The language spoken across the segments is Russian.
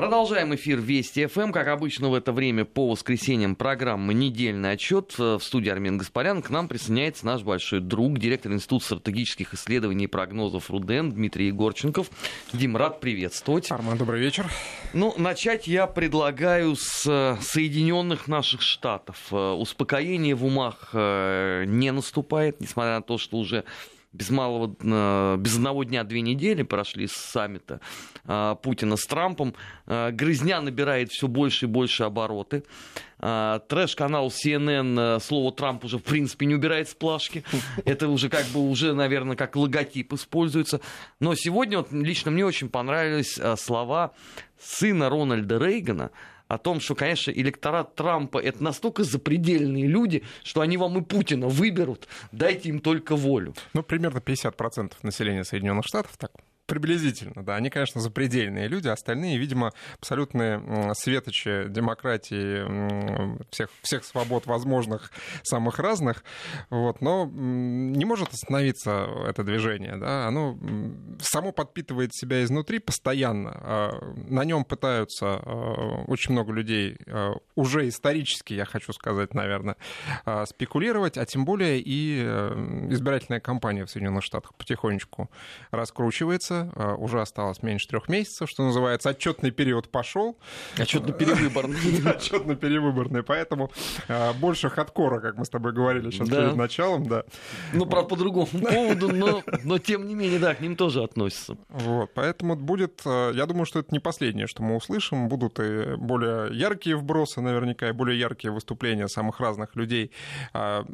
Продолжаем эфир Вести ФМ. Как обычно в это время по воскресеньям программа «Недельный отчет». В студии Армен Гаспарян к нам присоединяется наш большой друг, директор Института стратегических исследований и прогнозов РУДЕН Дмитрий Егорченков. Дим, рад приветствовать. Арман, добрый вечер. Ну, начать я предлагаю с Соединенных наших Штатов. Успокоение в умах э, не наступает, несмотря на то, что уже без малого, без одного дня две недели прошли с саммита э, Путина с Трампом. Э, грызня набирает все больше и больше обороты. Трэш-канал CNN слово Трамп уже, в принципе, не убирает с плашки. Это уже как бы уже, наверное, как логотип используется. Но сегодня вот лично мне очень понравились слова сына Рональда Рейгана, о том, что, конечно, электорат Трампа это настолько запредельные люди, что они вам и Путина выберут, дайте им только волю. Ну, примерно 50% населения Соединенных Штатов так Приблизительно, да. Они, конечно, запредельные люди, остальные, видимо, абсолютные светочи демократии, всех, всех свобод возможных, самых разных. Вот. Но не может остановиться это движение. Да? Оно само подпитывает себя изнутри постоянно. А на нем пытаются а, очень много людей а, уже исторически, я хочу сказать, наверное, спекулировать, а тем более и избирательная кампания в Соединенных Штатах потихонечку раскручивается Э, уже осталось меньше трех месяцев, что называется, отчетный период пошел. Отчетно-перевыборный. Отчетно-перевыборный, поэтому э, больше хардкора, как мы с тобой говорили сейчас перед началом, да. Ну, правда, по другому поводу, но, но тем не менее, да, к ним тоже относятся. Вот, поэтому будет, э, я думаю, что это не последнее, что мы услышим, будут и более яркие вбросы наверняка, и более яркие выступления самых разных людей а,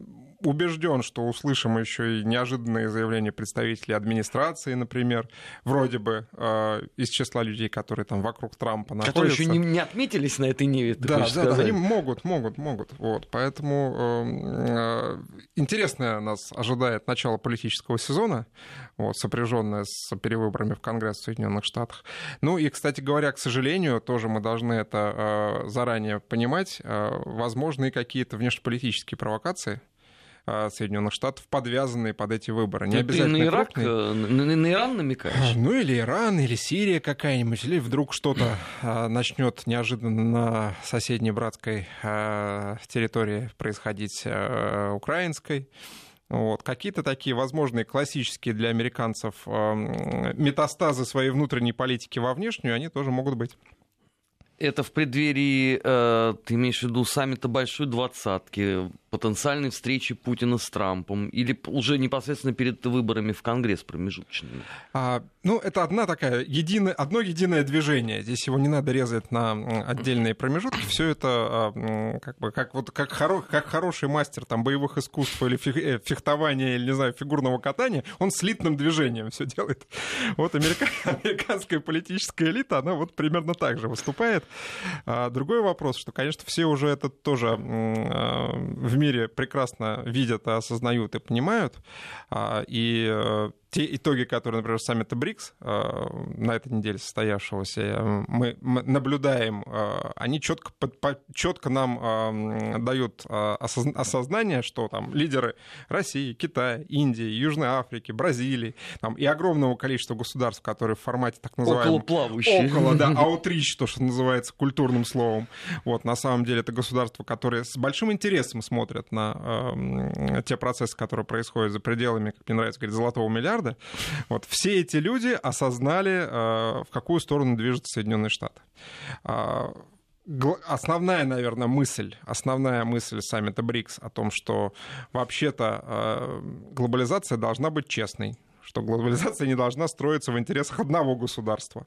убежден, что услышим еще и неожиданные заявления представителей администрации, например, вроде бы э, из числа людей, которые там вокруг Трампа находятся. Которые еще не, не отметились на этой неве, да, да, сказать. да, они могут, могут, могут. Вот, поэтому э, э, интересное нас ожидает начало политического сезона, вот, сопряженное с перевыборами в Конгресс в Соединенных Штатах. Ну и, кстати говоря, к сожалению, тоже мы должны это э, заранее понимать, э, возможны какие-то внешнеполитические провокации, Соединенных Штатов, подвязанные под эти выборы. Не обязательно на Ирак, крупные. На, на Иран намекаешь? Ну или Иран, или Сирия какая-нибудь, или вдруг что-то а, начнет неожиданно на соседней братской территории происходить украинской. Вот. Какие-то такие возможные классические для американцев метастазы своей внутренней политики во внешнюю, они тоже могут быть это в преддверии, э, ты имеешь в виду саммита Большой Двадцатки, потенциальной встречи Путина с Трампом, или уже непосредственно перед выборами в Конгресс промежуточными? А, ну, это одна такая, единое, одно единое движение. Здесь его не надо резать на отдельные промежутки. Все это а, как бы как, вот, как, хоро, как хороший мастер там, боевых искусств или э, фехтования, или, не знаю, фигурного катания, он слитным движением все делает. Вот америка... американская политическая элита, она вот примерно так же выступает. А другой вопрос, что, конечно, все уже это тоже а, в мире прекрасно видят, осознают и понимают. А, и э, те итоги, которые, например, саммита БРИКС э, на этой неделе состоявшегося, э, мы, наблюдаем, э, они четко, четко нам дают осознание, что там лидеры России, Китая, Индии, Южной Африки, Бразилии там, и огромного количества государств, которые в формате так называемого... Околоплавающие. Около, да, аутрич, то, что называется культурным словом. Вот, на самом деле это государства, которые с большим интересом смотрят на те процессы, которые происходят за пределами, как мне нравится говорить, золотого миллиарда, миллиарда. Вот все эти люди осознали, э, в какую сторону движутся Соединенные Штаты а, основная, наверное, мысль, основная мысль саммита БРИКС о том, что вообще-то э, глобализация должна быть честной, что глобализация не должна строиться в интересах одного государства,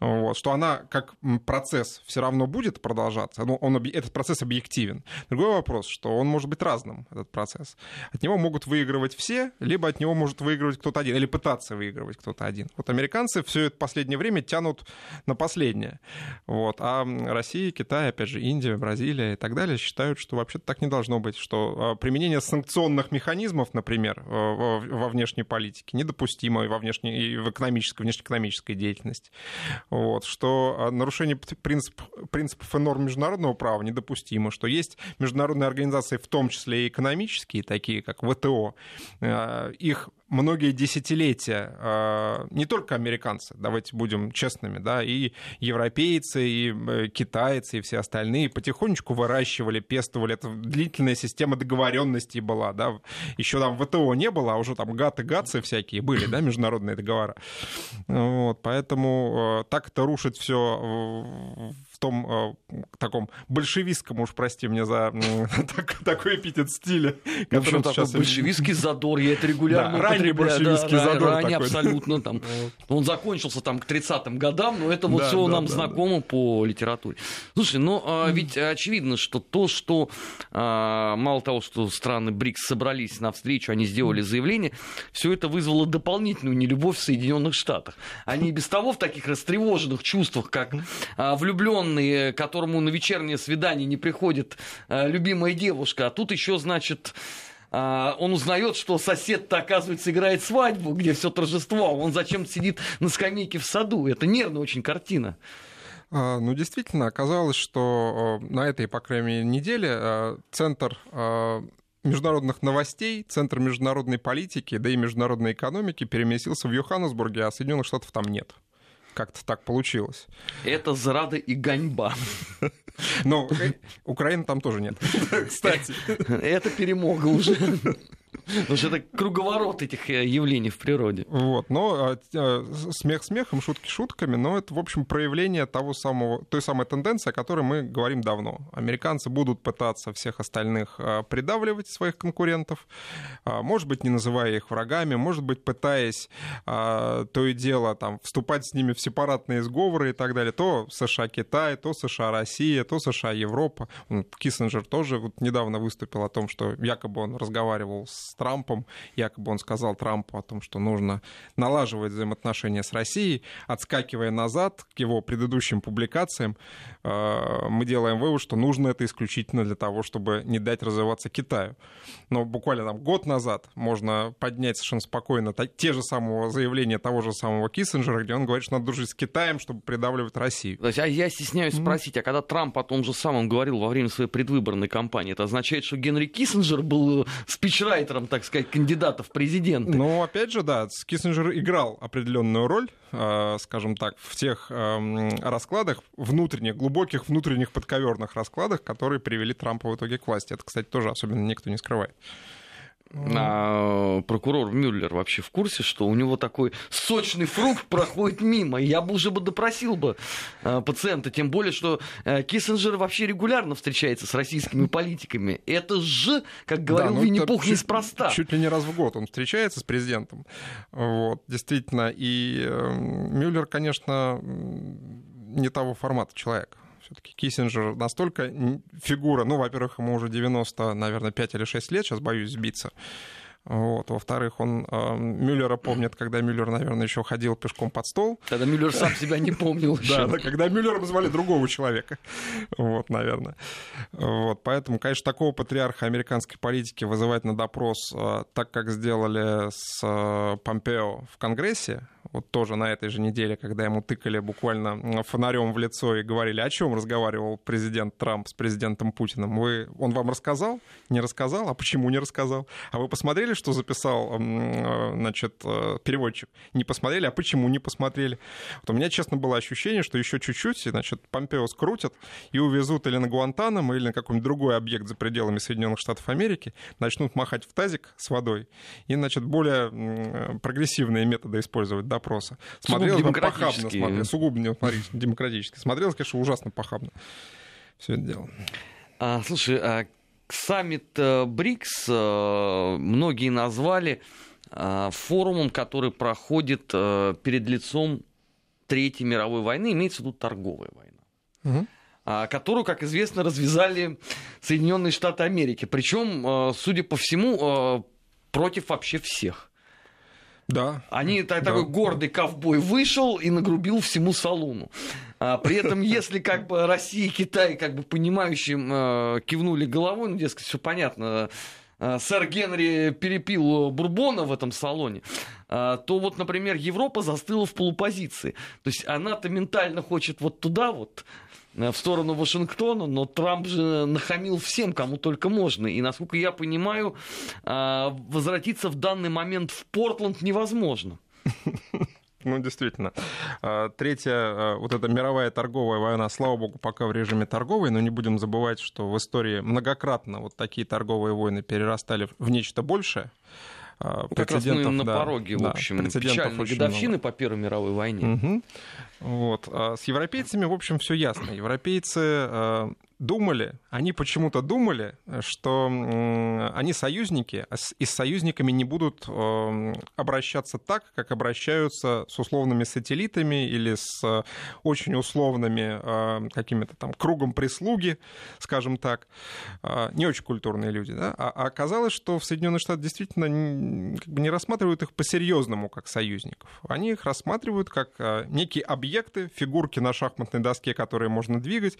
вот, что она как процесс все равно будет продолжаться, но он, этот процесс объективен. Другой вопрос, что он может быть разным, этот процесс. От него могут выигрывать все, либо от него может выигрывать кто-то один, или пытаться выигрывать кто-то один. Вот американцы все это последнее время тянут на последнее. Вот. А Россия, Китай, опять же, Индия, Бразилия и так далее считают, что вообще-то так не должно быть, что а, применение санкционных механизмов, например, во внешней политике, не недопустимо во внешней, и в экономической, внешнеэкономической деятельности. Вот, что а, нарушение принцип, принципов и норм международного права недопустимо, что есть международные организации, в том числе и экономические, такие как ВТО, а, их многие десятилетия э, не только американцы, давайте будем честными, да, и европейцы, и э, китайцы, и все остальные потихонечку выращивали, пестовали. Это длительная система договоренностей была, да. Еще там ВТО не было, а уже там гаты, гацы всякие были, да, международные договора. Вот, поэтому э, так это рушит все том э, таком большевистском, уж прости мне за так, такой эпитет стиля. Ну, в общем, такой большевистский задор, я это регулярно ранний большевистский задор ранний абсолютно. Там. Он закончился там к 30-м годам, но это вот все нам знакомо по литературе. Слушай, ну а, ведь очевидно, что то, что а, мало того, что страны БРИКС собрались на встречу, они сделали заявление, все это вызвало дополнительную нелюбовь в Соединенных Штатах. Они без того в таких растревоженных чувствах, как а, влюбленные, которому на вечернее свидание не приходит а, любимая девушка, а тут еще, значит, а, он узнает, что сосед-то, оказывается, играет свадьбу, где все торжество, а он зачем-то сидит на скамейке в саду. Это нервная очень картина. А, ну, действительно, оказалось, что на этой, по крайней мере, неделе центр международных новостей, Центр международной политики, да и международной экономики переместился в Йоханнесбурге, а Соединенных Штатов там нет. Как-то так получилось. Это зрада и ганьба. Но Украины там тоже нет, кстати. Это перемога уже. Потому что это круговорот этих э, явлений в природе. Вот, но а, а, смех смехом, шутки шутками, но это, в общем, проявление того самого, той самой тенденции, о которой мы говорим давно. Американцы будут пытаться всех остальных а, придавливать своих конкурентов, может быть, не называя их врагами, может быть, пытаясь то и дело там, вступать с ними в сепаратные сговоры и так далее. То США-Китай, то США-Россия, то США-Европа. Киссинджер тоже вот недавно выступил о том, что якобы он разговаривал с с Трампом. Якобы он сказал Трампу о том, что нужно налаживать взаимоотношения с Россией. Отскакивая назад к его предыдущим публикациям, э, мы делаем вывод, что нужно это исключительно для того, чтобы не дать развиваться Китаю. Но буквально там год назад можно поднять совершенно спокойно те же самого заявления того же самого Киссинджера, где он говорит, что надо дружить с Китаем, чтобы придавливать Россию. То есть, а я стесняюсь mm-hmm. спросить, а когда Трамп о том же самом говорил во время своей предвыборной кампании, это означает, что Генри Киссинджер был спичрайтером спектром, так сказать, кандидатов в президенты. Ну, опять же, да, Киссинджер играл определенную роль, э, скажем так, в тех эм, раскладах, внутренних, глубоких внутренних подковерных раскладах, которые привели Трампа в итоге к власти. Это, кстати, тоже особенно никто не скрывает. А прокурор Мюллер вообще в курсе, что у него такой сочный фрукт проходит мимо. Я бы уже бы допросил бы а, пациента, тем более, что а, Киссинджер вообще регулярно встречается с российскими политиками. Это же, как говорил да, ну, Винни-Пух, неспроста. Чуть ли не раз в год он встречается с президентом. Вот, действительно. И э, Мюллер, конечно, не того формата человека. Все-таки Киссинджер настолько фигура, ну, во-первых, ему уже 90, наверное, 5 или 6 лет, сейчас боюсь сбиться. Вот. Во-вторых, он э, Мюллера помнит, когда Мюллер, наверное, еще ходил пешком под стол. Когда Мюллер сам себя не помнил Да, да, когда Мюллером звали другого человека. Вот, наверное. Вот, поэтому, конечно, такого патриарха американской политики вызывать на допрос, э, так как сделали с э, Помпео в Конгрессе, вот тоже на этой же неделе, когда ему тыкали буквально фонарем в лицо и говорили, о чем разговаривал президент Трамп с президентом Путиным. Вы, он вам рассказал? Не рассказал? А почему не рассказал? А вы посмотрели, что записал э, значит, э, переводчик? Не посмотрели? А почему не посмотрели? Вот у меня, честно, было ощущение, что еще чуть-чуть, значит, Помпео скрутят и увезут или на Гуантанамо, или на какой-нибудь другой объект за пределами Соединенных Штатов Америки, начнут махать в тазик с водой и, значит, более прогрессивные методы использовать, допроса. Смотрелось бы похабно, смотри, сугубо демократически. Смотрелось, конечно, ужасно похабно все это дело. А, слушай, а саммит э, БРИКС а, многие назвали а, форумом, который проходит перед лицом Третьей мировой войны, имеется в виду торговая война. Угу которую, как известно, развязали Соединенные Штаты Америки. Причем, судя по всему, против вообще всех. Да. Они да. такой гордый ковбой вышел и нагрубил всему салону. А, при этом, если как бы Россия и Китай как бы понимающим э, кивнули головой, ну, дескать, все понятно, сэр Генри перепил Бурбона в этом салоне, то вот, например, Европа застыла в полупозиции. То есть она-то ментально хочет вот туда вот, в сторону Вашингтона, но Трамп же нахамил всем, кому только можно. И, насколько я понимаю, возвратиться в данный момент в Портленд невозможно. Ну, действительно. А, третья, а, вот эта мировая торговая война, слава богу, пока в режиме торговой, но не будем забывать, что в истории многократно вот такие торговые войны перерастали в нечто большее. А, ну, как раз мы на да, пороге, да, в общем, печальной годовщины много. по Первой мировой войне. Угу. Вот. А с европейцами, в общем, все ясно. Европейцы думали, они почему-то думали, что они союзники, а и с союзниками не будут эм, обращаться так, как обращаются с условными сателлитами или с очень условными э, какими-то там кругом прислуги, скажем так. Э, не очень культурные люди. Да? А, а оказалось, что в Соединенных Штатах действительно как бы не рассматривают их по-серьезному как союзников. Они их рассматривают как э, некие объекты, фигурки на шахматной доске, которые можно двигать,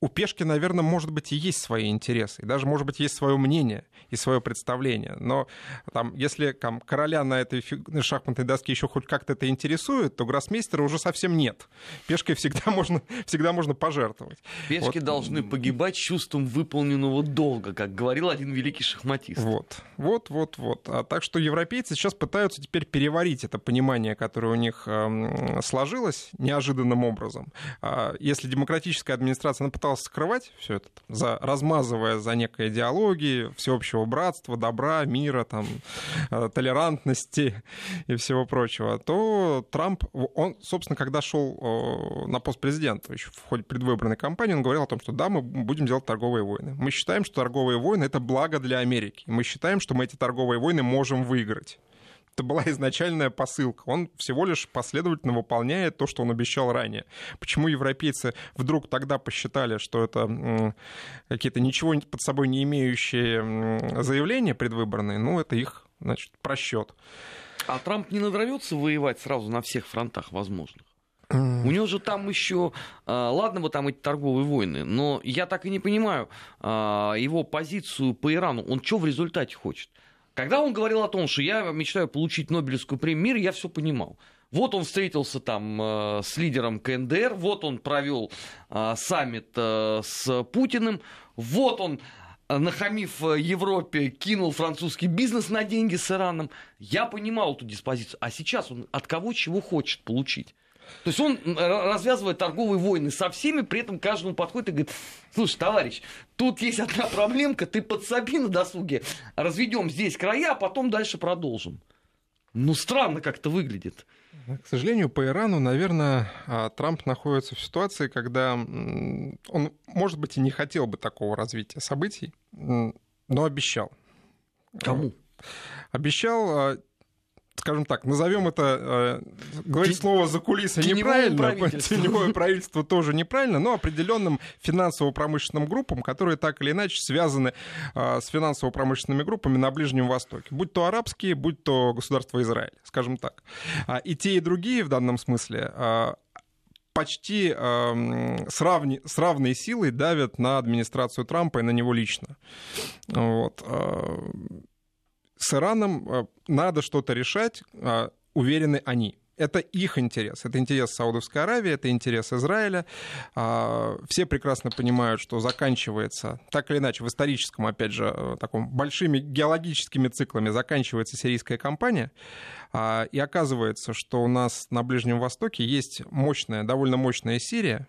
у пешки, наверное, может быть, и есть свои интересы, и даже, может быть, есть свое мнение и свое представление. Но там, если там, короля на этой шахматной доске еще хоть как-то это интересует, то гроссмейстера уже совсем нет. Пешкой всегда можно, всегда можно пожертвовать. Пешки вот. должны погибать чувством выполненного долга, как говорил один великий шахматист. Вот, вот, вот, вот. А так что европейцы сейчас пытаются теперь переварить это понимание, которое у них э, сложилось неожиданным образом. А если демократическая администрация она пыталась скрывать все это, за, размазывая за некой идеологии всеобщего братства, добра, мира, там, э, толерантности и всего прочего, то Трамп, он, собственно, когда шел э, на пост президента, еще в ходе предвыборной кампании, он говорил о том, что да, мы будем делать торговые войны. Мы считаем, что торговые войны — это благо для Америки. Мы считаем, что мы эти торговые войны можем выиграть это была изначальная посылка. Он всего лишь последовательно выполняет то, что он обещал ранее. Почему европейцы вдруг тогда посчитали, что это какие-то ничего под собой не имеющие заявления предвыборные? Ну, это их, значит, просчет. А Трамп не надорвется воевать сразу на всех фронтах возможных? У него же там еще, а, ладно бы там эти торговые войны, но я так и не понимаю а, его позицию по Ирану. Он что в результате хочет? Когда он говорил о том, что я мечтаю получить Нобелевскую премию мира, я все понимал. Вот он встретился там э, с лидером КНДР, вот он провел э, саммит э, с Путиным, вот он нахамив Европе, кинул французский бизнес на деньги с Ираном. Я понимал эту диспозицию. А сейчас он от кого чего хочет получить? То есть он развязывает торговые войны со всеми, при этом каждому подходит и говорит, слушай, товарищ, тут есть одна проблемка, ты подсоби на досуге, разведем здесь края, а потом дальше продолжим. Ну, странно как-то выглядит. К сожалению, по Ирану, наверное, а, Трамп находится в ситуации, когда он, может быть, и не хотел бы такого развития событий, но обещал. Кому? Обещал а, скажем так, назовем это, э, говорить Т... слово за кулисы неправильно, теневое правительство тоже неправильно, но определенным финансово-промышленным группам, которые так или иначе связаны э, с финансово-промышленными группами на Ближнем Востоке, будь то арабские, будь то государство Израиль, скажем так. А, и те, и другие в данном смысле э, почти э, с, равни, с равной силой давят на администрацию Трампа и на него лично. Вот. С Ираном э, надо что-то решать, э, уверены они. Это их интерес. Это интерес Саудовской Аравии, это интерес Израиля. А, все прекрасно понимают, что заканчивается, так или иначе, в историческом, опять же, э, таком большими геологическими циклами заканчивается сирийская кампания. А, и оказывается, что у нас на Ближнем Востоке есть мощная, довольно мощная Сирия,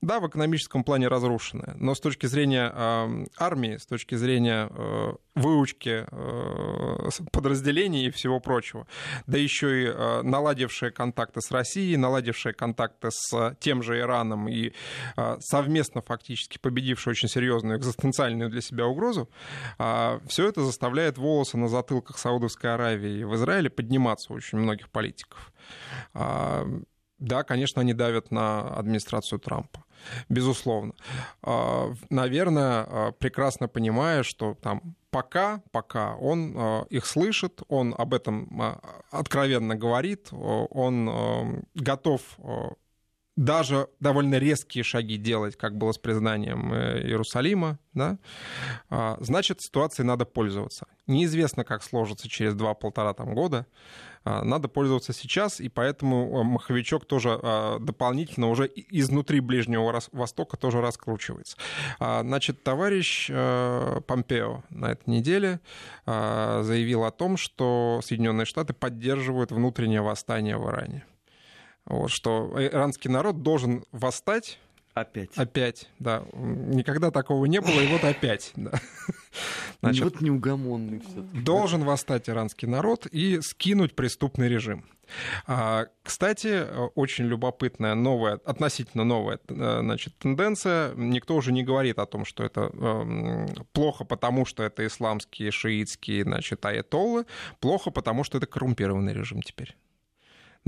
да, в экономическом плане разрушенная, но с точки зрения э, армии, с точки зрения э, выучки э, подразделений и всего прочего, да еще и э, наладившие контакты с Россией, наладившие контакты с тем же Ираном и э, совместно фактически победившие очень серьезную экзистенциальную для себя угрозу, э, все это заставляет волосы на затылках Саудовской Аравии и в Израиле подниматься очень многих политиков. Да, конечно, они давят на администрацию Трампа безусловно. А, наверное, а, прекрасно понимая, что там пока, пока он а, их слышит, он об этом откровенно говорит, он готов даже довольно резкие шаги делать, как было с признанием э, Иерусалима, да, а, значит, ситуацией надо пользоваться. Неизвестно, как сложится через два-полтора там года. А, надо пользоваться сейчас, и поэтому э, маховичок тоже а, дополнительно уже изнутри Ближнего Востока тоже раскручивается. Значит, товарищ э, Помпео на этой неделе заявил о том, что Соединенные Штаты поддерживают внутреннее восстание в Иране. Вот, что иранский народ должен восстать Опять. Опять, да. Никогда такого не было, и вот опять. Да. Значит, вот неугомонный все. Должен восстать иранский народ и скинуть преступный режим. А, кстати, очень любопытная новая, относительно новая э, значит, тенденция. Никто уже не говорит о том, что это э, плохо, потому что это исламские, шиитские, значит, аятоллы. Плохо, потому что это коррумпированный режим теперь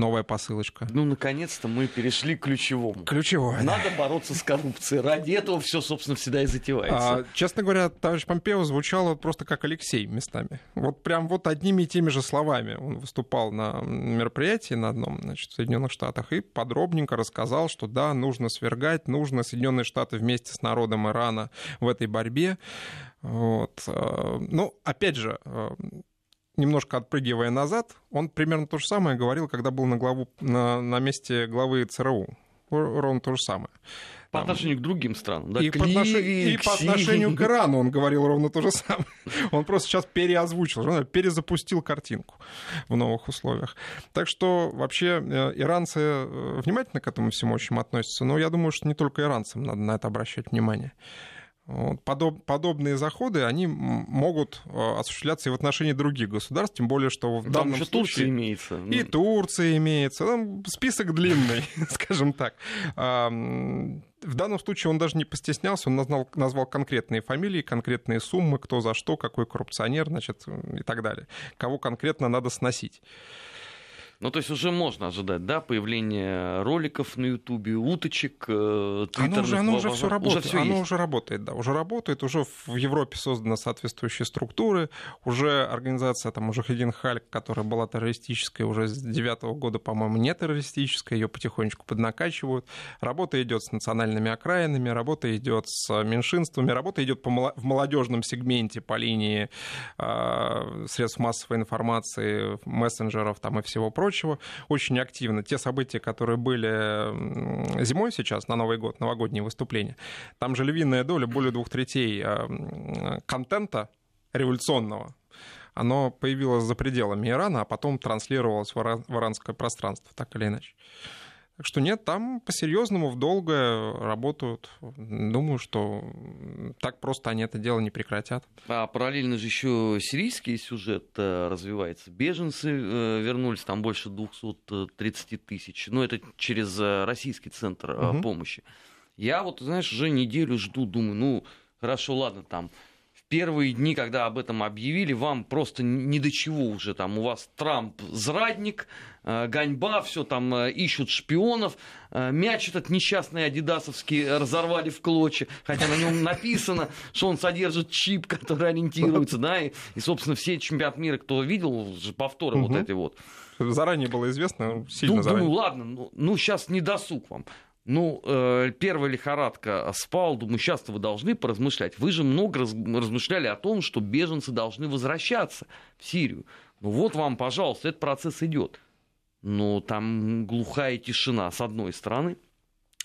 новая посылочка. Ну, наконец-то мы перешли к ключевому. Ключевое. Надо бороться с коррупцией. Ради этого все, собственно, всегда и затевается. А, честно говоря, товарищ Помпео звучало просто как Алексей местами. Вот прям вот одними и теми же словами он выступал на мероприятии на одном, значит, в Соединенных Штатах и подробненько рассказал, что да, нужно свергать, нужно Соединенные Штаты вместе с народом Ирана в этой борьбе. Вот. А, ну, опять же, а, немножко отпрыгивая назад, он примерно то же самое говорил, когда был на, главу, на, на месте главы ЦРУ. Ровно то же самое. По Там... отношению к другим странам. Да? И, по отношению, и по отношению к Ирану он говорил ровно то же самое. Он просто сейчас переозвучил, перезапустил картинку в новых условиях. Так что вообще э, иранцы э, внимательно к этому всему очень относятся. Но я думаю, что не только иранцам надо на это обращать внимание. Вот, подоб, подобные заходы, они могут э, осуществляться и в отношении других государств, тем более, что в Там данном случае... Турция имеется. И Турция имеется. Там список длинный, скажем так. В данном случае он даже не постеснялся, он назвал, назвал конкретные фамилии, конкретные суммы, кто за что, какой коррупционер, значит, и так далее. Кого конкретно надо сносить. Ну, то есть уже можно ожидать, да, появление роликов на Ютубе, уточек, э, Оно уже, оно уже все работает. Уже всё оно есть. уже работает, да, уже работает. Уже в Европе созданы соответствующие структуры. Уже организация, там, уже Хедин Хальк, которая была террористической, уже с девятого года, по-моему, не террористическая, ее потихонечку поднакачивают. Работа идет с национальными окраинами, работа идет с меньшинствами, работа идет в молодежном сегменте по линии э, средств массовой информации, мессенджеров там и всего прочего прочего, очень активно. Те события, которые были зимой сейчас, на Новый год, новогодние выступления, там же львиная доля, более двух третей а, контента революционного, оно появилось за пределами Ирана, а потом транслировалось в иранское пространство, так или иначе. Так что нет, там по-серьезному в долгое работают. Думаю, что так просто они это дело не прекратят. А параллельно же еще сирийский сюжет э, развивается. Беженцы э, вернулись, там больше 230 тысяч. Но ну, это через э, российский центр угу. помощи. Я вот, знаешь, уже неделю жду, думаю, ну, хорошо, ладно, там первые дни, когда об этом объявили, вам просто ни до чего уже. Там у вас Трамп зрадник, э, гоньба, все там э, ищут шпионов. Э, мяч этот несчастный адидасовский разорвали в клочья, хотя на нем написано, что он содержит чип, который ориентируется, да, и, и собственно, все чемпионат мира, кто видел, повторы угу. вот эти вот. Заранее было известно, сильно ну, заранее. Думаю, ладно, ну, ну сейчас не досуг вам. Ну, э, первая лихорадка спал, думаю, сейчас вы должны поразмышлять. Вы же много раз, размышляли о том, что беженцы должны возвращаться в Сирию. Ну вот вам, пожалуйста, этот процесс идет. Но там глухая тишина с одной стороны.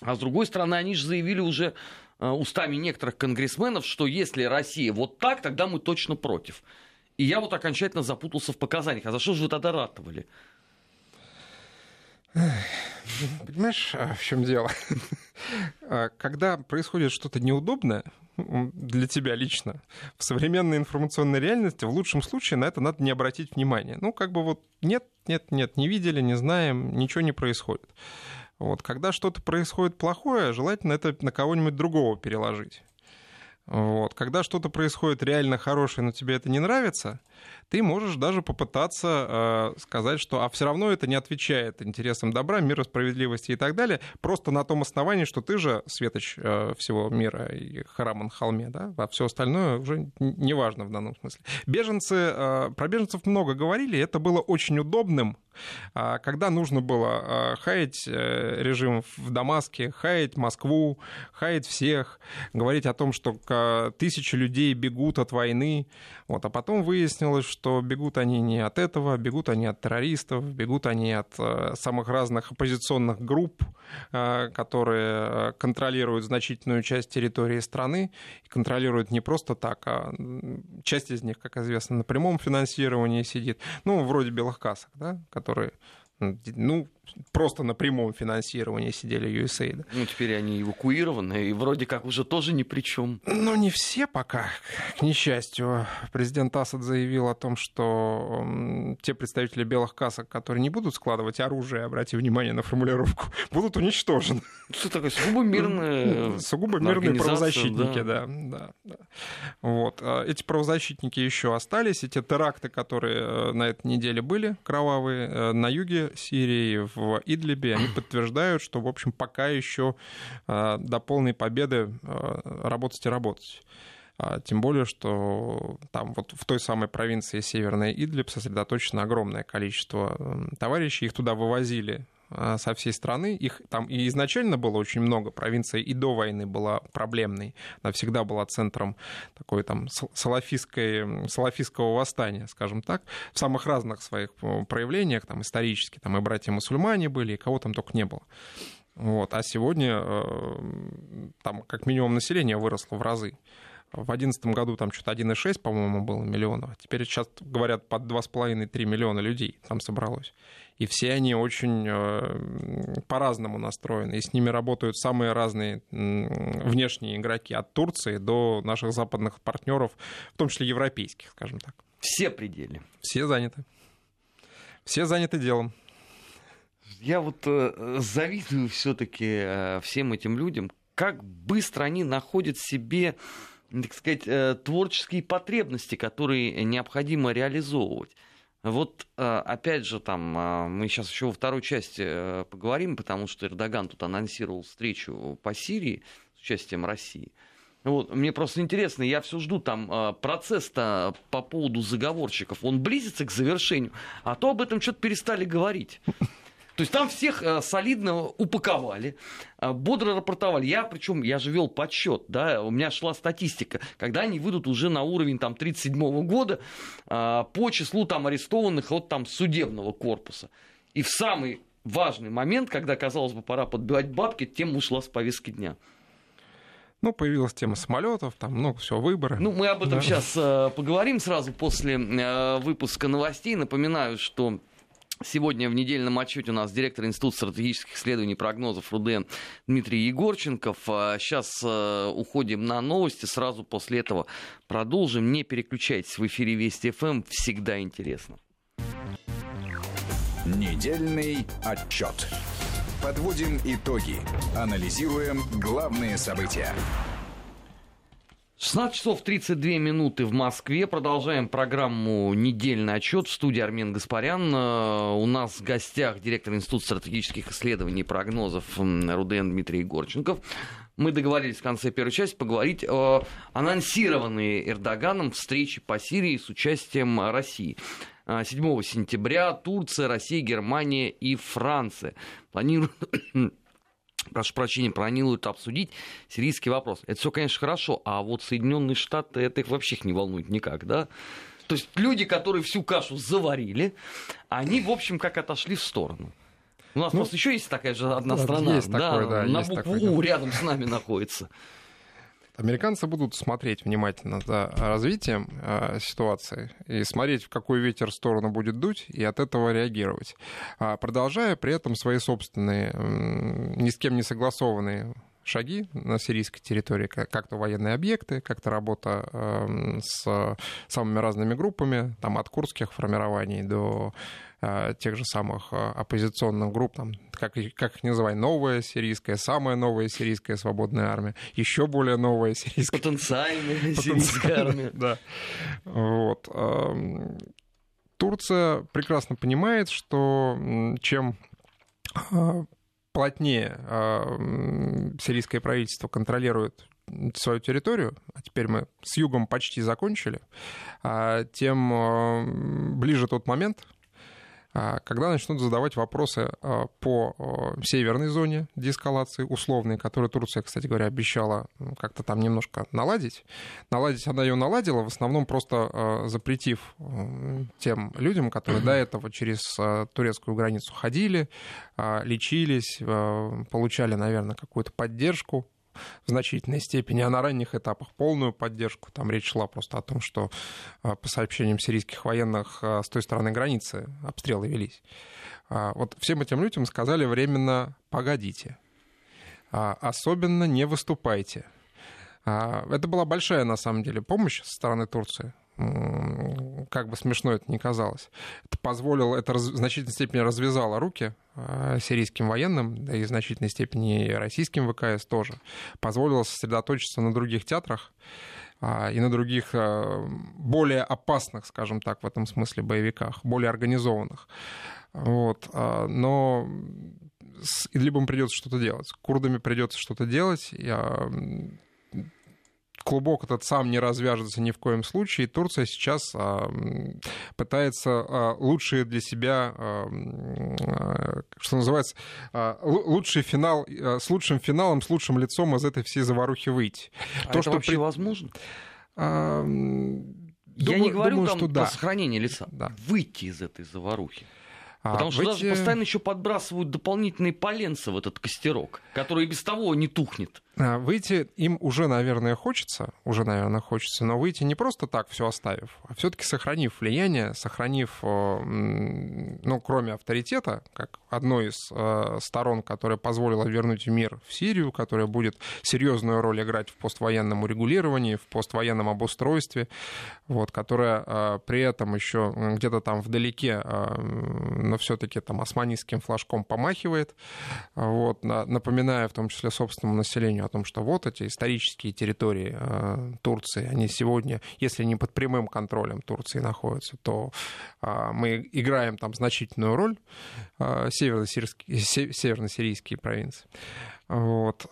А с другой стороны, они же заявили уже э, устами некоторых конгрессменов, что если Россия вот так, тогда мы точно против. И я вот окончательно запутался в показаниях. А за что же вы тогда ратовали? Понимаешь, а, в чем дело? А, когда происходит что-то неудобное для тебя лично, в современной информационной реальности в лучшем случае на это надо не обратить внимания. Ну, как бы вот нет, нет, нет, не видели, не знаем, ничего не происходит. Вот, когда что-то происходит плохое, желательно это на кого-нибудь другого переложить. Вот. Когда что-то происходит реально хорошее, но тебе это не нравится, ты можешь даже попытаться э, сказать, что а все равно это не отвечает интересам добра, мира, справедливости и так далее, просто на том основании, что ты же светоч э, всего мира и храм холме, да, а все остальное уже не важно в данном смысле. Беженцы, э, про беженцев много говорили, это было очень удобным когда нужно было хаять э, режим в Дамаске, хаять Москву, хаять всех, говорить о том, что тысячи людей бегут от войны, вот, а потом выяснилось, что бегут они не от этого, бегут они от террористов, бегут они от э, самых разных оппозиционных групп, э, которые контролируют значительную часть территории страны, и контролируют не просто так, а часть из них, как известно, на прямом финансировании сидит, ну, вроде белых касок, да, которые ну, просто на прямом финансировании сидели USAID. Ну, теперь они эвакуированы, и вроде как уже тоже ни при чем. Ну, не все пока, к несчастью. Президент Асад заявил о том, что те представители белых касок, которые не будут складывать оружие, обрати внимание на формулировку, будут уничтожены. Что такое? Сугубо мирные Сугубо мирные правозащитники, да. да, да. Вот. А эти правозащитники еще остались, эти теракты, которые э, на этой неделе были, кровавые, э, на юге Сирии, в Идлибе, они подтверждают, что, в общем, пока еще э, до полной победы работать и работать. А, тем более, что там вот в той самой провинции Северная Идлиб сосредоточено огромное количество товарищей. Их туда вывозили а, со всей страны. Их там и изначально было очень много. Провинция и до войны была проблемной. Она всегда была центром такой там салафистской, салафистского восстания, скажем так, в самых разных своих э, проявлениях, там исторически. Там и братья-мусульмане были, и кого там только не было. Вот. А сегодня э, там как минимум население выросло в разы. В 2011 году там что-то 1,6, по-моему, было миллионов. Теперь сейчас говорят под 2,5-3 миллиона людей там собралось и все они очень э, по-разному настроены, и с ними работают самые разные внешние игроки, от Турции до наших западных партнеров, в том числе европейских, скажем так. Все пределы. Все заняты. Все заняты делом. Я вот э, завидую все-таки э, всем этим людям, как быстро они находят себе, так сказать, э, творческие потребности, которые необходимо реализовывать. Вот, э, опять же, там, э, мы сейчас еще во второй части э, поговорим, потому что Эрдоган тут анонсировал встречу по Сирии с участием России. Вот, мне просто интересно, я все жду там процесс-то по поводу заговорщиков, он близится к завершению, а то об этом что-то перестали говорить. То есть там всех э, солидно упаковали, э, бодро рапортовали. Я, причем, я же вел подсчет, да, у меня шла статистика, когда они выйдут уже на уровень там 37 года э, по числу там арестованных от там судебного корпуса. И в самый важный момент, когда, казалось бы, пора подбивать бабки, тема ушла с повестки дня. Ну, появилась тема самолетов, там много всего, выборы. Ну, мы об этом да. сейчас э, поговорим сразу после э, выпуска новостей. Напоминаю, что Сегодня в недельном отчете у нас директор Института стратегических исследований и прогнозов РУДН Дмитрий Егорченков. Сейчас э, уходим на новости, сразу после этого продолжим. Не переключайтесь, в эфире Вести ФМ, всегда интересно. Недельный отчет. Подводим итоги. Анализируем главные события. 16 часов 32 минуты в Москве. Продолжаем программу «Недельный отчет» в студии Армен Гаспарян. Э, у нас в гостях директор Института стратегических исследований и прогнозов РУДН Дмитрий Егорченков. Мы договорились в конце первой части поговорить о анонсированной Эрдоганом встрече по Сирии с участием России. 7 э, сентября Турция, Россия, Германия и Франция планируют прошу прощения, планируют обсудить сирийский вопрос. Это все, конечно, хорошо, а вот Соединенные Штаты, это их вообще их не волнует никак, да? То есть люди, которые всю кашу заварили, они, в общем, как отошли в сторону. У нас ну, просто еще есть такая же одна страна, есть да, такое, да, на букву У рядом с нами находится. Американцы будут смотреть внимательно за развитием э, ситуации и смотреть, в какой ветер сторону будет дуть, и от этого реагировать. А продолжая при этом свои собственные, э, ни с кем не согласованные шаги на сирийской территории, как-то военные объекты, как-то работа э, с самыми разными группами, там от курдских формирований до тех же самых э, оппозиционных групп, там, как, как их называй, новая сирийская, самая новая сирийская свободная армия, еще более новая сирийская. Потенциальная сирийская армия. Да. Вот. Турция прекрасно понимает, что чем э, плотнее сирийское правительство контролирует свою территорию, а теперь мы с югом почти закончили, тем ближе тот момент, А, когда начнут задавать вопросы а, по северной зоне деэскалации условной, которую Турция, кстати говоря, обещала как-то там немножко наладить, наладить она ее наладила, в основном просто запретив тем людям, которые до этого через турецкую границу ходили, лечились, получали, наверное, какую-то поддержку в значительной степени, а на ранних этапах полную поддержку. Там речь шла просто о том, что а, по сообщениям сирийских военных а, с той стороны границы обстрелы велись. А, вот всем этим людям сказали временно «погодите», особенно не выступайте. Это была большая, на самом деле, помощь со стороны Турции как бы смешно это ни казалось. Это позволило, это в значительной степени развязало руки а, сирийским военным, да и в значительной степени российским ВКС тоже. Позволило сосредоточиться на других театрах а, и на других а, более опасных, скажем так, в этом смысле боевиках, более организованных. Вот. Но с Идлибом придется что-то делать. С курдами придется что-то делать клубок этот сам не развяжется ни в коем случае. И Турция сейчас а, пытается а, лучшие для себя, а, что называется, лучший финал, с лучшим финалом, с лучшим лицом из этой всей заварухи выйти. А То, это что вообще при... возможно? Я не говорю думаю, там что про да. сохранение лица. Да. Выйти из этой заварухи. Потому что эти... даже постоянно еще подбрасывают дополнительные поленца в этот костерок, который и без того не тухнет. А, выйти им уже, наверное, хочется, уже, наверное, хочется, но выйти не просто так все оставив, а все-таки сохранив влияние, сохранив, ну, кроме авторитета, как одной из э, сторон, которая позволила вернуть мир в Сирию, которая будет серьезную роль играть в поствоенном урегулировании, в поствоенном обустройстве, вот, которая э, при этом еще где-то там вдалеке, э, но все-таки там османистским флажком помахивает, вот, напоминая в том числе собственному населению о том, что вот эти исторические территории э, Турции, они сегодня, если не под прямым контролем Турции находятся, то э, мы играем там значительную роль, э, северно-сирийские провинции. Вот.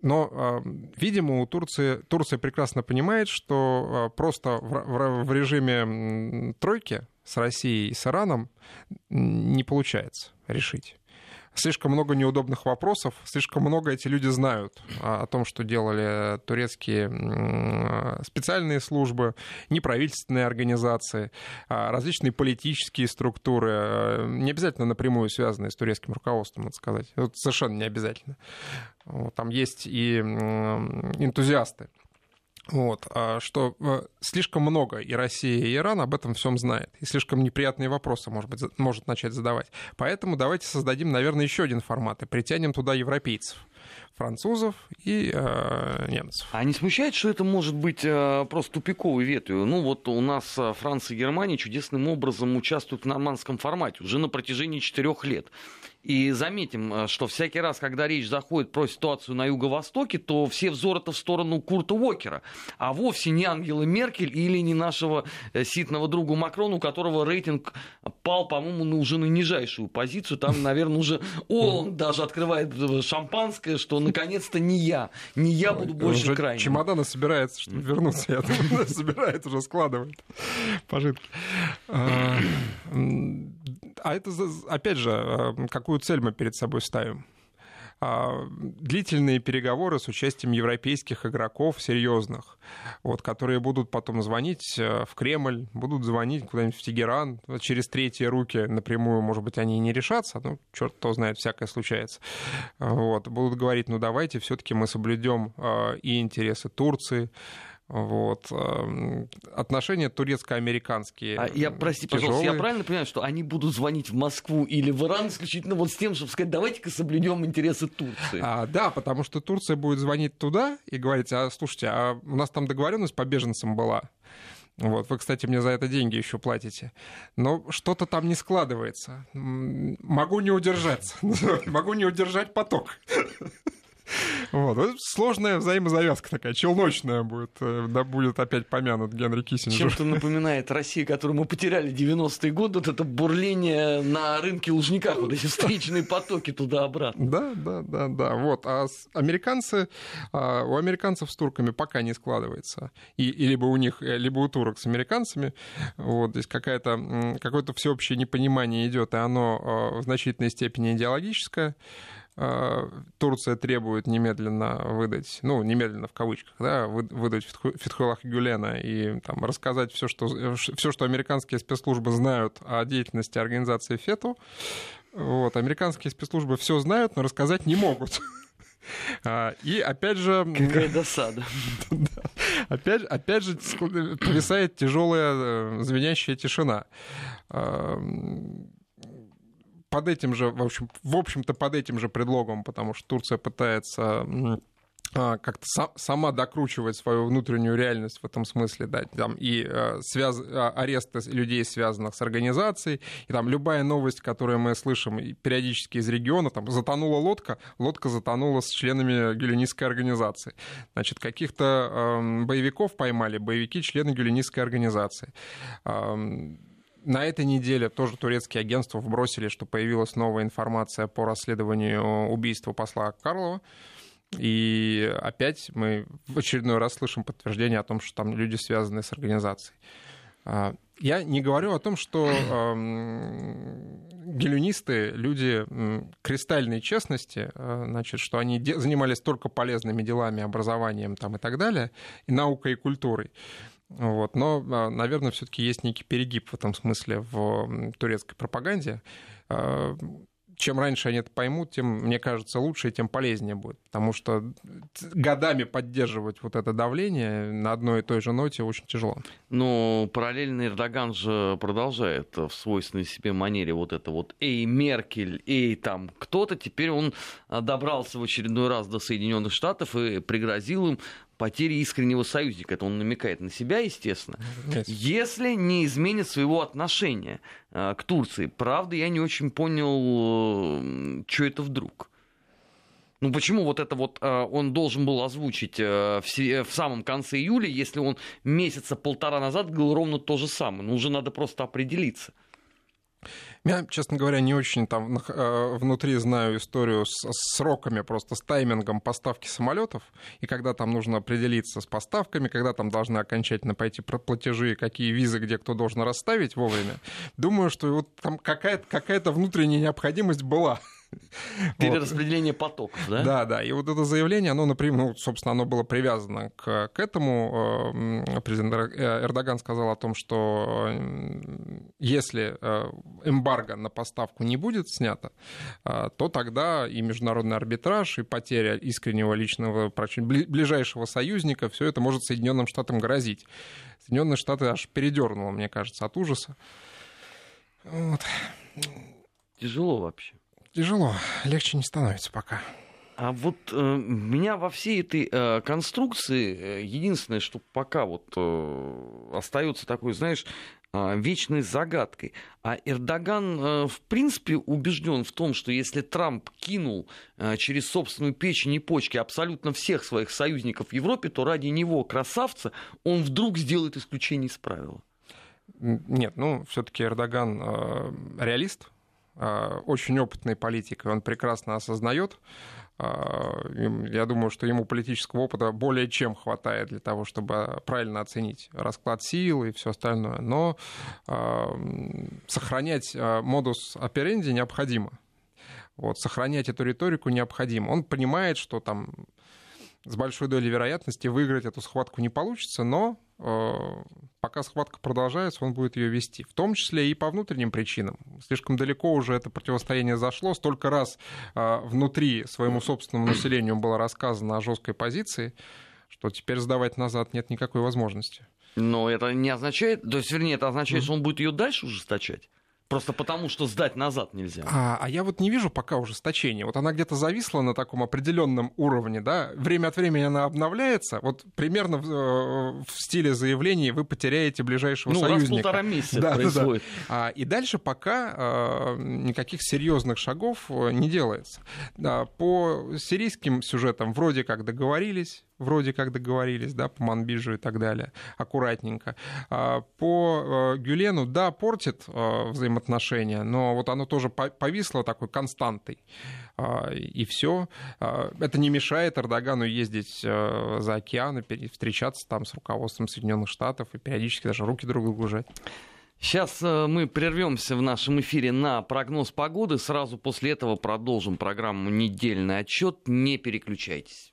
Но, видимо, у Турции, Турция прекрасно понимает, что просто в, в режиме тройки с Россией и с Ираном не получается решить слишком много неудобных вопросов, слишком много эти люди знают о том, что делали турецкие специальные службы, неправительственные организации, а, различные политические структуры, э, не обязательно напрямую связанные с турецким руководством, надо сказать. Это совершенно не обязательно. Там есть и энтузиасты вот, а что э, слишком много и Россия, и Иран об этом всем знает. И слишком неприятные вопросы, может быть, может начать задавать. Поэтому давайте создадим, наверное, еще один формат и притянем туда европейцев французов и э, немцев. А не смущает, что это может быть э, просто тупиковой ветвью? Ну вот у нас э, Франция и Германия чудесным образом участвуют в нормандском формате уже на протяжении четырех лет. И заметим, э, что всякий раз, когда речь заходит про ситуацию на Юго-Востоке, то все взоры-то в сторону Курта Уокера, а вовсе не Ангелы Меркель или не нашего э, ситного друга Макрона, у которого рейтинг пал, по-моему, на уже на нижайшую позицию. Там, наверное, уже Оланд даже открывает э, шампанское, что наконец-то не я, не я буду больше крайним. Чемоданы собирается, чтобы вернуться, я думаю, собирает уже, складывает пожитки. А, это, опять же, какую какую цель мы перед собой ставим? А, длительные переговоры с участием европейских игроков серьезных, вот, которые будут потом звонить э, в Кремль, будут звонить куда-нибудь в Тегеран, через третьи руки напрямую, может быть, они и не решатся, ну, черт кто знает, всякое случается. Вот, будут говорить, ну, давайте все-таки мы соблюдем э, и интересы Турции, вот. Эм, отношения турецко-американские. А я, прости, тяжелые. пожалуйста, я правильно понимаю, что они будут звонить в Москву или в Иран исключительно вот с тем, чтобы сказать, давайте-ка соблюдем интересы Турции? А, да, потому что Турция будет звонить туда и говорить, а слушайте, а у нас там договоренность по беженцам была. Вот, вы, кстати, мне за это деньги еще платите. Но что-то там не складывается. Могу не удержаться. Могу не удержать поток. Вот. Сложная взаимозавязка такая, челночная будет, э, да, будет опять помянут Генри Киссинджер. Чем-то напоминает Россия, которую мы потеряли 90-е годы, вот это бурление на рынке Лужниках, вот эти встречные потоки туда-обратно. Да, да, да, да. Вот. А американцы, а, у американцев с турками пока не складывается. И, и либо у них, э, либо у турок с американцами. Вот здесь какая-то, какое-то всеобщее непонимание идет, и оно а, в значительной степени идеологическое. А, Турция требует немедленно выдать, ну, немедленно в кавычках, да, выдать Фетхулах Гюлена и там, рассказать все что, все, что американские спецслужбы знают о деятельности организации ФЕТУ. Вот, американские спецслужбы все знают, но рассказать не могут. А, и опять же... Какая досада. опять, опять же повисает тяжелая э, звенящая тишина под этим же, в общем, в общем-то под этим же предлогом, потому что Турция пытается а, как-то сама докручивать свою внутреннюю реальность в этом смысле, да, там и э, связ... А, аресты людей, связанных с организацией, и там любая новость, которую мы слышим периодически из региона, там затонула лодка, лодка затонула с членами гюленистской организации. Значит, каких-то э, боевиков поймали, боевики члены гюленистской организации. Э, на этой неделе тоже турецкие агентства вбросили, что появилась новая информация по расследованию убийства посла Карлова. И опять мы в очередной раз слышим подтверждение о том, что там люди связаны с организацией. А, я не говорю о том, что э, гелюнисты, люди кристальной честности, э, значит, что они занимались только полезными делами, образованием там, и так далее, и наукой и культурой. Вот. Но, а, наверное, все-таки есть некий перегиб в этом смысле в турецкой пропаганде. А, чем раньше они это поймут, тем, мне кажется, лучше и тем полезнее будет. Потому что годами поддерживать вот это давление на одной и той же ноте очень тяжело. Но параллельно Эрдоган же продолжает в свойственной себе манере вот это вот «Эй, Меркель, эй, там кто-то». Теперь он добрался в очередной раз до Соединенных Штатов и пригрозил им потери искреннего союзника. Это он намекает на себя, естественно. Yes. Если не изменит своего отношения э, к Турции. Правда, я не очень понял, э, что это вдруг. Ну почему вот это вот э, он должен был озвучить в, в самом конце июля, если он месяца полтора назад говорил ровно то же самое? Ну уже надо просто определиться. Я, честно говоря, не очень там э, внутри знаю историю с, сроками, просто с таймингом поставки самолетов, и когда там нужно определиться с поставками, когда там должны окончательно пойти платежи, какие визы, где кто должен расставить вовремя. Думаю, что вот там какая-то какая внутренняя необходимость была. Перераспределение вот. потоков, да? Да, да. И вот это заявление, оно, например, ну, собственно, оно было привязано к, к этому. Э, президент э, Эрдоган сказал о том, что если э, эмбарго на поставку не будет снято, то тогда и международный арбитраж, и потеря искреннего личного, ближайшего союзника, все это может Соединенным Штатам грозить. Соединенные Штаты аж передернуло, мне кажется, от ужаса. Вот. Тяжело вообще тяжело, легче не становится пока. А вот э, меня во всей этой э, конструкции э, единственное, что пока вот э, остается такой, знаешь, э, вечной загадкой. А Эрдоган, э, в принципе, убежден в том, что если Трамп кинул э, через собственную печень и почки абсолютно всех своих союзников в Европе, то ради него, красавца, он вдруг сделает исключение из правила. Нет, ну, все-таки Эрдоган э, реалист, очень опытный политик, он прекрасно осознает. Э, я думаю, что ему политического опыта более чем хватает для того, чтобы правильно оценить расклад сил и все остальное. Но сохранять модус оперенди необходимо. Вот, сохранять эту риторику необходимо. Он понимает, что там с большой долей вероятности выиграть эту схватку не получится, но пока схватка продолжается, он будет ее вести. В том числе и по внутренним причинам. Слишком далеко уже это противостояние зашло. Столько раз э, внутри своему собственному населению было рассказано о жесткой позиции, что теперь сдавать назад нет никакой возможности. Но это не означает, то есть, вернее, это означает, mm-hmm. что он будет ее дальше ужесточать. Просто потому, что сдать назад нельзя. А, а я вот не вижу пока ужесточения. Вот она где-то зависла на таком определенном уровне, да. Время от времени она обновляется. Вот примерно в, э, в стиле заявлений вы потеряете ближайшего ну, союзника. Раз полтора месяца да, происходит. Да, да. А, и дальше пока а, никаких серьезных шагов э, не делается. Да, по сирийским сюжетам вроде как договорились вроде как договорились, да, по Манбиджу и так далее, аккуратненько. А, по э, Гюлену, да, портит э, взаимоотношения, но вот оно тоже повисло такой константой. А, и все. А, это не мешает Эрдогану ездить э, за океан и встречаться там с руководством Соединенных Штатов и периодически даже руки друг другу жать. Сейчас мы прервемся в нашем эфире на прогноз погоды. Сразу после этого продолжим программу «Недельный отчет». Не переключайтесь.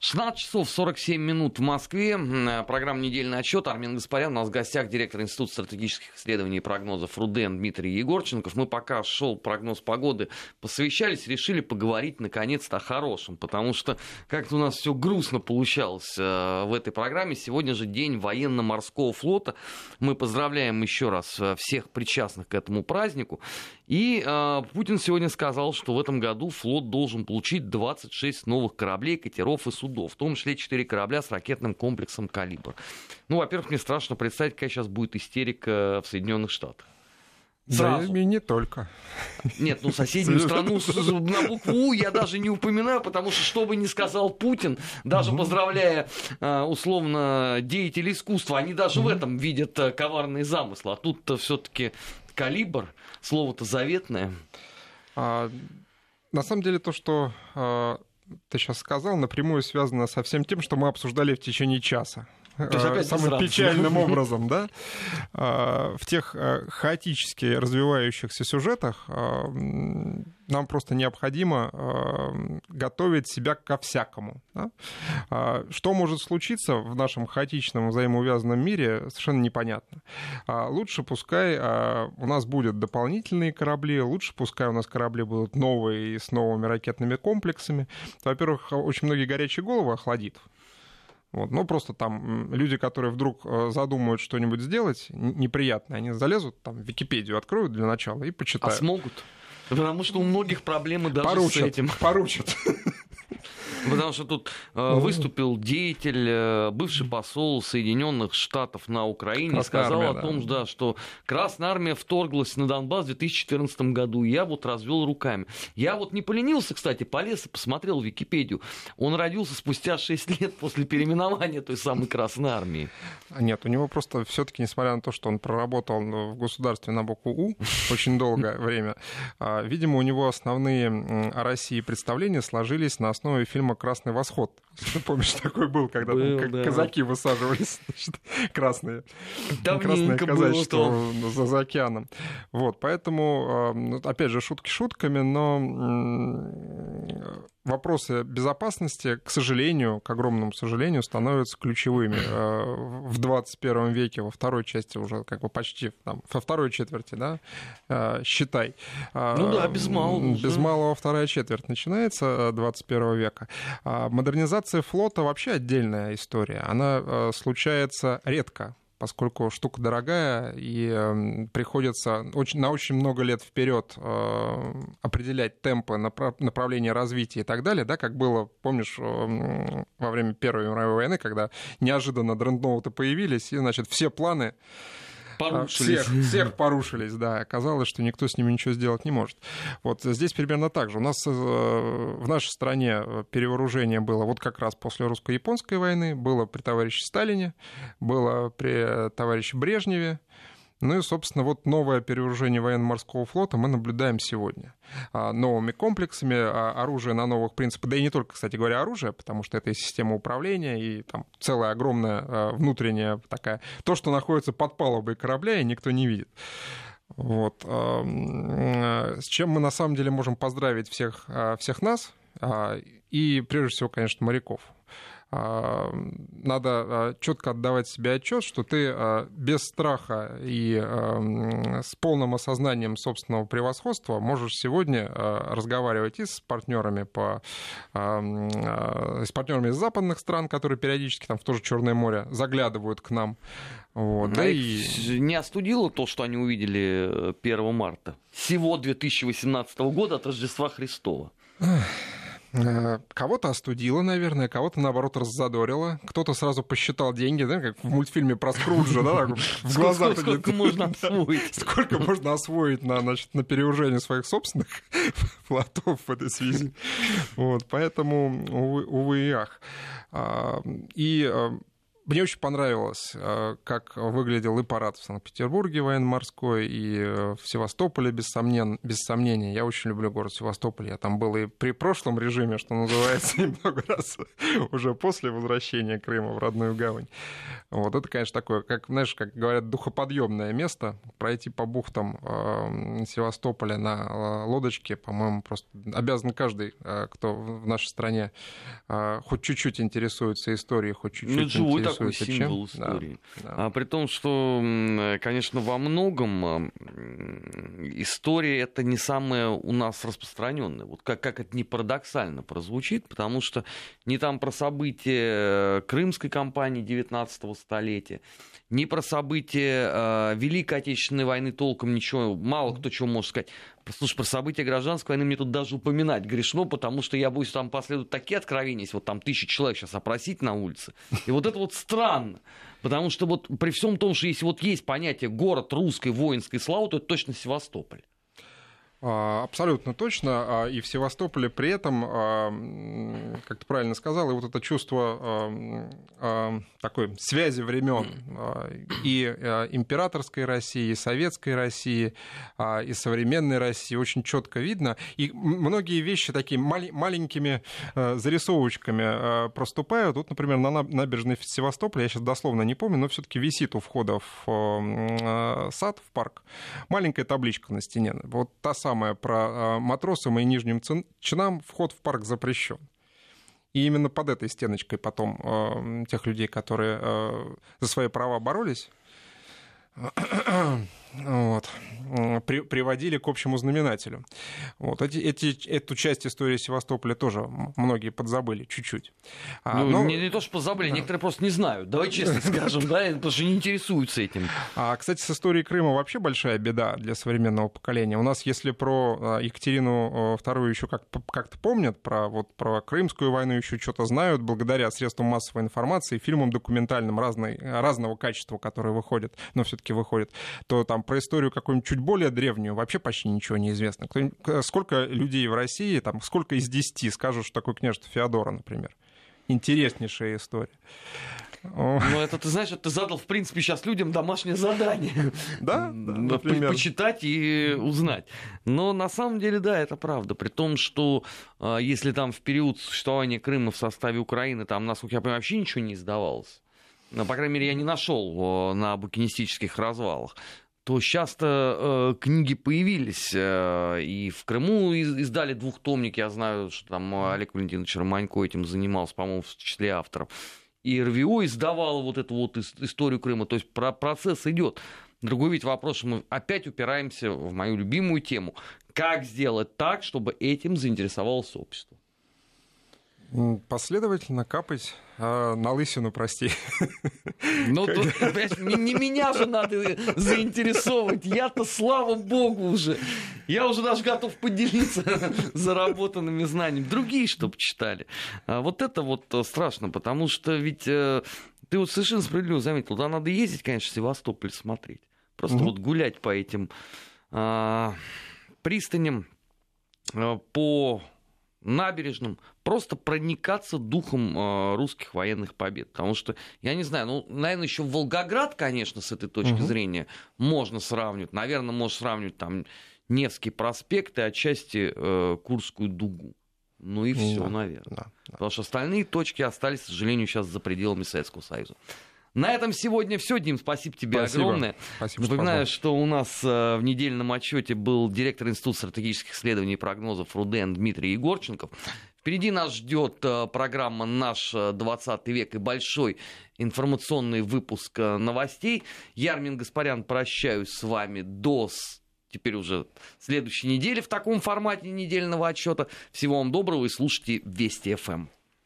16 часов 47 минут в Москве. Программа «Недельный отчет». Армин Гаспарян. У нас в гостях директор Института стратегических исследований и прогнозов РУДЕН Дмитрий Егорченков. Мы пока шел прогноз погоды, посовещались, решили поговорить наконец-то о хорошем, потому что как-то у нас все грустно получалось э, в этой программе. Сегодня же день военно-морского флота. Мы поздравляем еще раз э, всех причастных к этому празднику. И э, Путин сегодня сказал, что в этом году флот должен получить 26 новых кораблей, катеров и судов, в том числе 4 корабля с ракетным комплексом «Калибр». Ну, во-первых, мне страшно представить, какая сейчас будет истерика в Соединенных Штатах. Сразу. Да, и не только. Нет, ну соседнюю страну на букву я даже не упоминаю, потому что что бы ни сказал Путин, даже поздравляя э, условно деятелей искусства, они даже в этом видят э, коварные замыслы. А тут-то все-таки калибр, слово-то заветное. А, на самом деле то, что а, ты сейчас сказал, напрямую связано со всем тем, что мы обсуждали в течение часа. Самым печальным образом, да, э, в тех э, хаотически развивающихся сюжетах нам просто необходимо готовить себя ко всякому. Да? Что может случиться в нашем хаотичном взаимоувязанном мире, совершенно непонятно. Лучше пускай у нас будут дополнительные корабли, лучше пускай у нас корабли будут новые и с новыми ракетными комплексами. Во-первых, очень многие горячие головы охладит. Вот. Ну, просто там люди, которые вдруг э, задумают что-нибудь сделать неприятное, они залезут, там, Википедию откроют для начала и почитают. А смогут? Потому что у многих проблемы даже поручат, с этим. Поручат. Потому что тут э, выступил деятель, э, бывший посол Соединенных Штатов на Украине, Красная сказал армия, о том, да. Да, что Красная Армия вторглась на Донбасс в 2014 году. И я вот развел руками. Я вот не поленился, кстати, полез и посмотрел Википедию. Он родился спустя 6 лет после переименования той самой Красной Армии. Нет, у него просто все-таки, несмотря на то, что он проработал в государстве на букву У очень долгое время, а, видимо, у него основные о России представления сложились на основе фильма «Красный восход». Ты помнишь, такой был, когда был, там, да. казаки высаживались, значит, красные. Давненько красное казачество было, за, за океаном. Вот, поэтому, ну, опять же, шутки шутками, но вопросы безопасности, к сожалению, к огромному сожалению, становятся ключевыми э, в 21 веке, во второй части уже как бы почти, там, во второй четверти, да, э, считай. Ну да, без малого. Без малого вторая четверть начинается 21 э, века. А модернизация флота вообще отдельная история. Она случается редко поскольку штука дорогая и эм, приходится очень, на очень много лет вперед э, определять темпы, направление развития и так далее, да, как было, помнишь, эм, во время Первой мировой войны, когда неожиданно дредноуты появились, и, значит, все планы порушились. Всех, всех порушились, да. Оказалось, что никто с ними ничего сделать не может. Вот здесь примерно так же. У нас э, в нашей стране э, перевооружение было вот как раз после русско-японской войны, было при товарище Сталине, было при товарище Брежневе, ну и, собственно, вот новое перевооружение военно-морского флота мы наблюдаем сегодня. А, новыми комплексами, а, оружие на новых принципах, да и не только, кстати говоря, оружие, потому что это и система управления, и там целая огромная а, внутренняя такая, то, что находится под палубой корабля, и никто не видит. Вот. С чем мы на самом деле можем поздравить всех, всех нас, и прежде всего, конечно, моряков. А, надо а, четко отдавать себе отчет, что ты а, без страха и с полным осознанием собственного превосходства можешь сегодня разговаривать и с партнерами по с партнерами из западных стран, которые периодически там в то же Черное море заглядывают к нам. Вот, да и... Не остудило то, что они увидели 1 э, марта всего 2018 года от Рождества Христова. Э, кого-то остудило, наверное, кого-то, наоборот, раззадорило. Кто-то сразу посчитал деньги, да, как в мультфильме про Скруджа, да, в глазах. Сколько можно освоить? Сколько можно освоить на, значит, на переужение своих собственных плотов в этой связи. Вот, поэтому, увы и ах. А, и э, мне очень понравилось, э, как выглядел и парад в Санкт-Петербурге военно-морской, и э, в Севастополе, без, сомнен... без сомнения. Я очень люблю город Севастополь. Я там был и при прошлом режиме, что называется, и много раз уже после возвращения Крыма в родную гавань. Вот это, конечно, такое, как, знаешь, как говорят, духоподъемное место. Пройти по бухтам э, Севастополя на лодочке, по-моему, просто обязан каждый, кто в нашей стране хоть чуть-чуть интересуется историей, хоть чуть-чуть интересуется такой символ чем? истории. Да, да. А при том, что, конечно, во многом а, история это не самая у нас распространенная. Вот как, как это не парадоксально прозвучит, потому что не там про события э, Крымской кампании 19 столетия, не про события э, Великой Отечественной войны толком ничего, мало кто чего может сказать. Слушай, про события гражданской войны мне тут даже упоминать грешно, потому что я боюсь, там последуют такие откровения, если вот там тысячи человек сейчас опросить на улице. И вот это вот странно. Потому что вот при всем том, что если вот есть понятие город русской воинской славы, то это точно Севастополь. А, абсолютно точно. А, и в Севастополе при этом, а, как ты правильно сказал, и вот это чувство такой связи времен и императорской России, и советской России, и современной России очень четко видно. И многие вещи такими маленькими зарисовочками проступают. Вот, например, на набережной Севастополя, я сейчас дословно не помню, но все-таки висит у входа в сад, в парк, маленькая табличка на стене. Вот та самое про а, матросам и нижним чинам вход в парк запрещен. И именно под этой стеночкой потом а, тех людей, которые а, за свои права боролись, вот, при, приводили к общему знаменателю. Вот, эти, эти, эту часть истории Севастополя тоже многие подзабыли чуть-чуть. А, ну, но... не, не то, что подзабыли, да. некоторые просто не знают. Давай честно скажем, да, потому что не интересуются этим. А, кстати, с историей Крыма вообще большая беда для современного поколения. У нас, если про а, Екатерину II еще как, как-то помнят, про, вот, про Крымскую войну еще что-то знают, благодаря средствам массовой информации, фильмам документальным разной, разного качества, которые выходят, но все-таки выходят, то там про историю какую-нибудь чуть более древнюю вообще почти ничего не известно. Сколько людей в России, там, сколько из десяти скажут, что такое княжество Феодора, например? Интереснейшая история. Ну, это ты знаешь, ты задал, в принципе, сейчас людям домашнее задание. Да? да Почитать и узнать. Но на самом деле, да, это правда. При том, что а, если там в период существования Крыма в составе Украины, там, насколько я понимаю, вообще ничего не издавалось. По крайней мере, я не нашел на букинистических развалах то сейчас-то э, книги появились. Э, и в Крыму издали двухтомник. Я знаю, что там Олег Валентинович Романько этим занимался, по-моему, в числе авторов. И РВО издавал вот эту вот историю Крыма. То есть про процесс идет. Другой ведь вопрос, что мы опять упираемся в мою любимую тему. Как сделать так, чтобы этим заинтересовалось общество? Последовательно капать а, на лысину, прости. Ну, тут, не, не меня же надо заинтересовывать. Я-то, слава богу, уже. Я уже даже готов поделиться заработанными знаниями. Другие, чтобы читали. А вот это вот страшно, потому что ведь э, ты вот совершенно справедливо заметил, туда надо ездить, конечно, в Севастополь смотреть. Просто mm-hmm. вот гулять по этим а, пристаням, а, по набережным, просто проникаться духом э, русских военных побед. Потому что, я не знаю, ну, наверное, еще Волгоград, конечно, с этой точки угу. зрения можно сравнивать. Наверное, можно сравнивать там Невский проспект и отчасти э, Курскую дугу. Ну и все, да, наверное. Да, да. Потому что остальные точки остались, к сожалению, сейчас за пределами Советского Союза. На этом сегодня все, Дим. Спасибо тебе спасибо. огромное. Спасибо, Напоминаю, что, что у нас э, в недельном отчете был директор Института стратегических исследований и прогнозов РУДЕН Дмитрий Егорченков Впереди нас ждет э, программа «Наш 20 век» и большой информационный выпуск новостей. Я, Армин Гаспарян, прощаюсь с вами до теперь уже следующей недели в таком формате недельного отчета. Всего вам доброго и слушайте Вести ФМ.